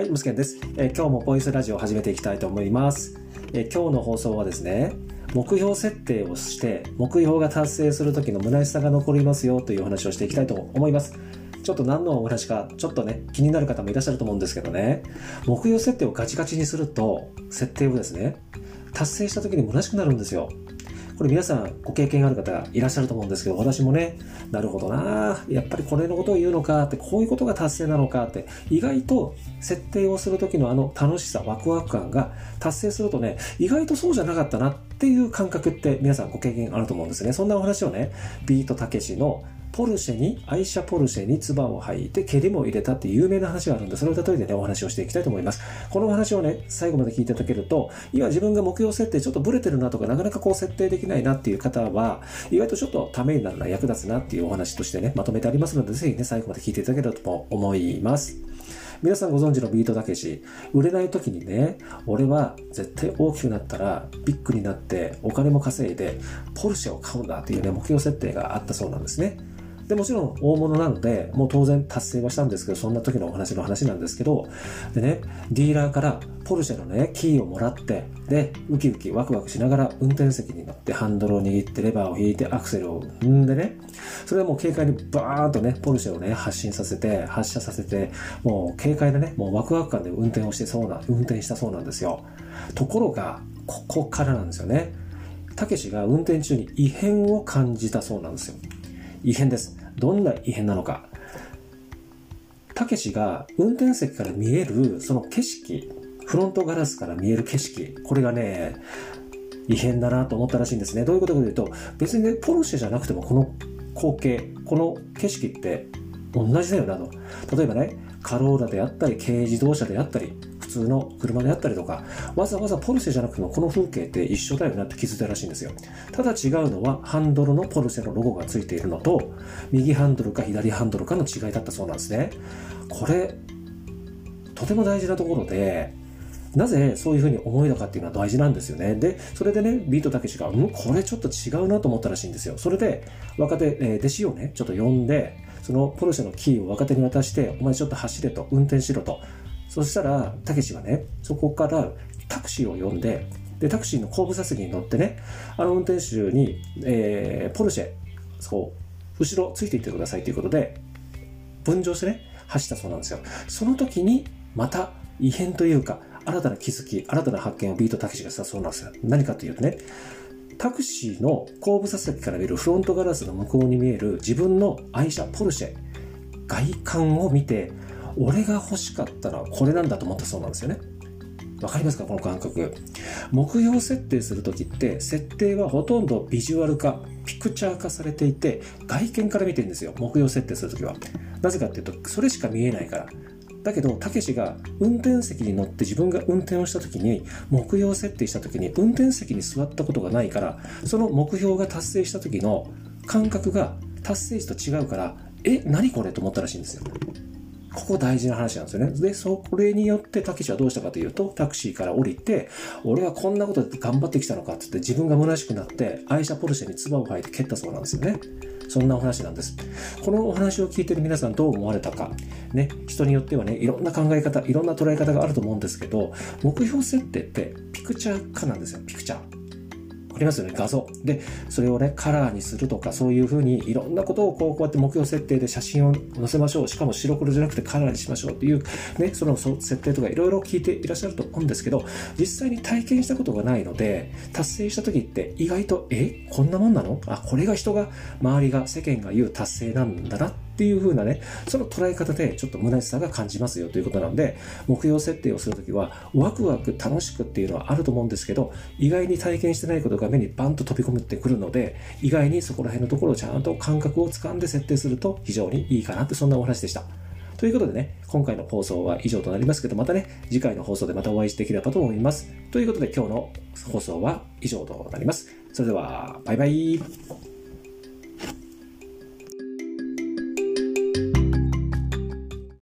はい、ムスケンです、えー今日もボイスラジオを始めていきたいと思います、えー今日の放送はですね、目標設定をして、目標が達成する時の虚しさが残りますよという話をしていきたいと思います。ちょっと何のお話か、ちょっとね、気になる方もいらっしゃると思うんですけどね、目標設定をガチガチにすると、設定をですね、達成した時に虚しくなるんですよ。これ皆さんご経験がある方いらっしゃると思うんですけど、私もね、なるほどなやっぱりこれのことを言うのかって、こういうことが達成なのかって、意外と設定をする時のあの楽しさ、ワクワク感が達成するとね、意外とそうじゃなかったなっていう感覚って皆さんご経験あると思うんですね。そんなお話をね、ビートたけしのポルシェに、愛車ポルシェに唾を吐いて、蹴りも入れたっていう有名な話があるんで、それを例えてね、お話をしていきたいと思います。このお話をね、最後まで聞いていただけると、今自分が目標設定ちょっとブレてるなとか、なかなかこう設定できないなっていう方は、意外とちょっとためになるな、役立つなっていうお話としてね、まとめてありますので、ぜひね、最後まで聞いていただければと思います。皆さんご存知のビートたけし、売れない時にね、俺は絶対大きくなったらビッグになってお金も稼いでポルシェを買うんだっていうね、目標設定があったそうなんですね。で、もちろん大物なので、もう当然達成はしたんですけど、そんな時のお話の話なんですけど、でね、ディーラーからポルシェのね、キーをもらって、で、ウキウキワクワクしながら運転席に乗ってハンドルを握ってレバーを引いてアクセルを踏んでね、それはもう軽快にバーンとね、ポルシェをね、発進させて、発射させて、もう軽快なね、もうワクワク感で運転をしてそうな、運転したそうなんですよ。ところが、ここからなんですよね。たけしが運転中に異変を感じたそうなんですよ。異変です。どんな異変なのか。たけしが運転席から見えるその景色、フロントガラスから見える景色、これがね、異変だなと思ったらしいんですね。どういうことかというと、別にね、ポルシェじゃなくてもこの光景、この景色って同じだよなと。例えばね、カローラであったり、軽自動車であったり、通の車であったりとか、わざわざポルシェじゃなくてもこの風景って一緒だよなって気づいたらしいんですよ。ただ違うのは、ハンドルのポルシェのロゴがついているのと、右ハンドルか左ハンドルかの違いだったそうなんですね。これ、とても大事なところで、なぜそういうふうに思いたかっていうのは大事なんですよね。で、それでね、ビートたけしが、ん、これちょっと違うなと思ったらしいんですよ。それで、若手、えー弟子をね、ちょっと呼んで、そのポルシェのキーを若手に渡して、お前ちょっと走れと、運転しろと。そしたら、たけしはね、そこからタクシーを呼んで、で、タクシーの後部座席に乗ってね、あの運転手に、えーポルシェ、そう、後ろついていってくださいということで、分乗してね、走ったそうなんですよ。その時に、また異変というか、新たな気づき、新たな発見をビートたけしがしたそうなんですよ。何かというとね、タクシーの後部座席から見るフロントガラスの向こうに見える自分の愛車ポルシェ、外観を見て、俺が欲しかったのはこれなんだと思ったそうなんですよね。わかりますか？この感覚。目標設定するときって、設定はほとんどビジュアル化、ピクチャー化されていて、外見から見てるんですよ。目標設定するときは。なぜかっていうと、それしか見えないから。だけど、たけしが運転席に乗って自分が運転をしたときに、目標設定したときに、運転席に座ったことがないから、その目標が達成したときの感覚が達成時と違うから、え、何これ？と思ったらしいんですよ。ここ大事な話なんですよね。で、それによって、たけしはどうしたかというと、タクシーから降りて、俺はこんなことで頑張ってきたのかって言って自分が虚しくなって、愛車ポルシェに唾を吐いて蹴ったそうなんですよね。そんなお話なんです。このお話を聞いてる皆さんどう思われたか。ね、人によってはね、いろんな考え方、いろんな捉え方があると思うんですけど、目標設定ってピクチャー化なんですよ、ピクチャー。わかりますよね、画像。で、それをね、カラーにするとか、そういうふうにいろんなことをこう、こうやって目標設定で写真を載せましょう。しかも白黒じゃなくてカラーにしましょうっていう、ね、その設定とかいろいろ聞いていらっしゃると思うんですけど、実際に体験したことがないので、達成した時って意外と、えこんなもんなの？あ、これが人が、周りが、世間が言う達成なんだなっていう風なね、その捉え方でちょっと虚しさが感じますよということなので、目標設定をするときは、ワクワク楽しくっていうのはあると思うんですけど、意外に体験してないことが目にバンと飛び込むってくるので、意外にそこら辺のところをちゃんと感覚をつかんで設定すると非常にいいかなって、そんなお話でした。ということでね、今回の放送は以上となりますけど、またね、次回の放送でまたお会いできればと思います。ということで今日の放送は以上となります。それでは、バイバイ。